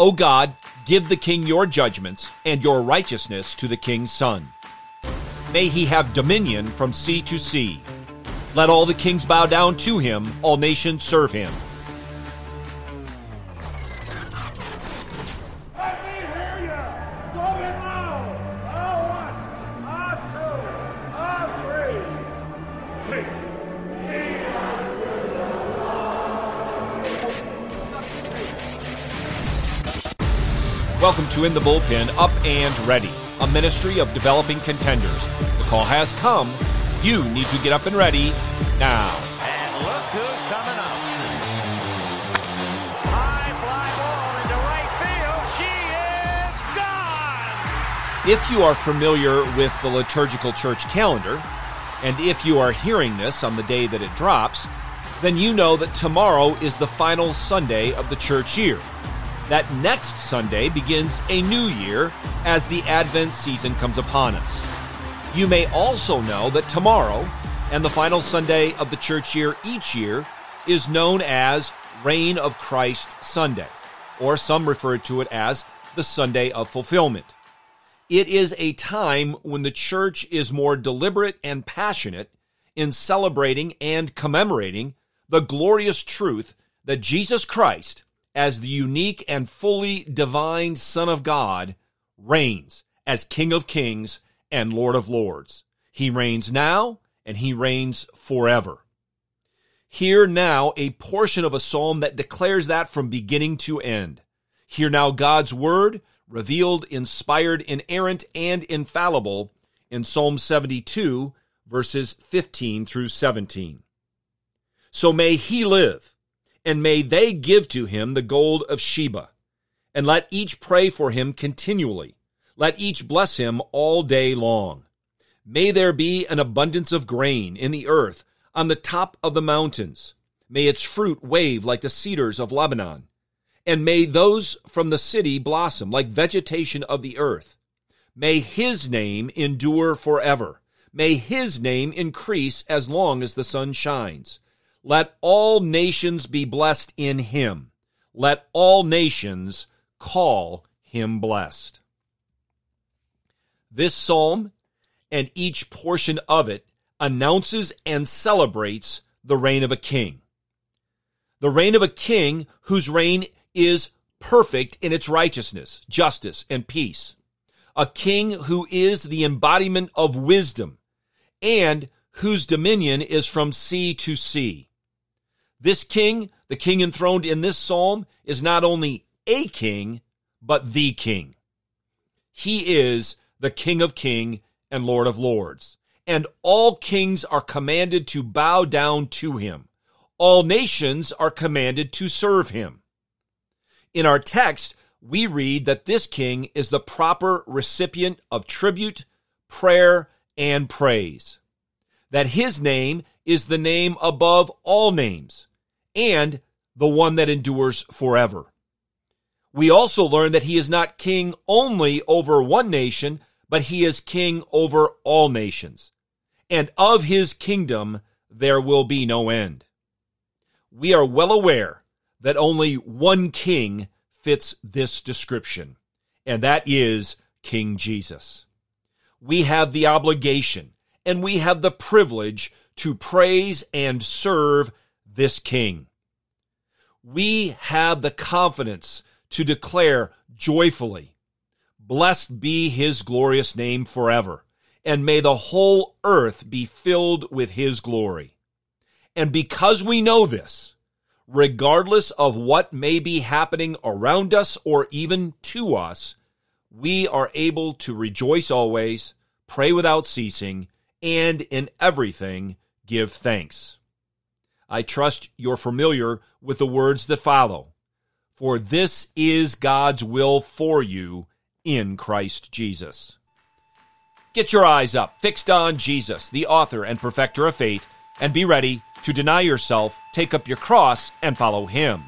O God, give the king your judgments and your righteousness to the king's son. May he have dominion from sea to sea. Let all the kings bow down to him, all nations serve him. Let me hear you! Low! Welcome to In the Bullpen Up and Ready, a ministry of developing contenders. The call has come. You need to get up and ready now. And look who's coming up. High fly ball into right field. She is gone. If you are familiar with the liturgical church calendar, and if you are hearing this on the day that it drops, then you know that tomorrow is the final Sunday of the church year. That next Sunday begins a new year as the Advent season comes upon us. You may also know that tomorrow and the final Sunday of the church year each year is known as Reign of Christ Sunday, or some refer to it as the Sunday of Fulfillment. It is a time when the church is more deliberate and passionate in celebrating and commemorating the glorious truth that Jesus Christ, as the unique and fully divine Son of God, reigns as King of Kings and Lord of Lords. He reigns now and he reigns forever. Hear now a portion of a psalm that declares that from beginning to end. Hear now God's word, revealed, inspired, inerrant, and infallible in Psalm 72, verses 15 through 17. So may he live, and may they give to him the gold of Sheba, and let each pray for him continually. Let each bless him all day long. May there be an abundance of grain in the earth on the top of the mountains. May its fruit wave like the cedars of Lebanon. And may those from the city blossom like vegetation of the earth. May his name endure forever. May his name increase as long as the sun shines. Let all nations be blessed in him. Let all nations call him blessed. This psalm and each portion of it announces and celebrates the reign of a king. The reign of a king whose reign is perfect in its righteousness, justice, and peace. A king who is the embodiment of wisdom and whose dominion is from sea to sea. This king, the king enthroned in this psalm, is not only a king, but the king. He is the King of Kings and Lord of Lords. And all kings are commanded to bow down to him. All nations are commanded to serve him. In our text, we read that this king is the proper recipient of tribute, prayer, and praise. That his name is the name above all names and the one that endures forever. We also learn that he is not king only over one nation, but he is king over all nations. And of his kingdom there will be no end. We are well aware that only one king fits this description, and that is King Jesus. We have the obligation and we have the privilege to praise and serve this king. We have the confidence to declare joyfully, Blessed be his glorious name forever, and may the whole earth be filled with his glory. And because we know this, regardless of what may be happening around us or even to us, we are able to rejoice always, pray without ceasing, and in everything give thanks. I trust you're familiar with the words that follow. For this is God's will for you in Christ Jesus. Get your eyes up, fixed on Jesus, the author and perfecter of faith, and be ready to deny yourself, take up your cross, and follow him.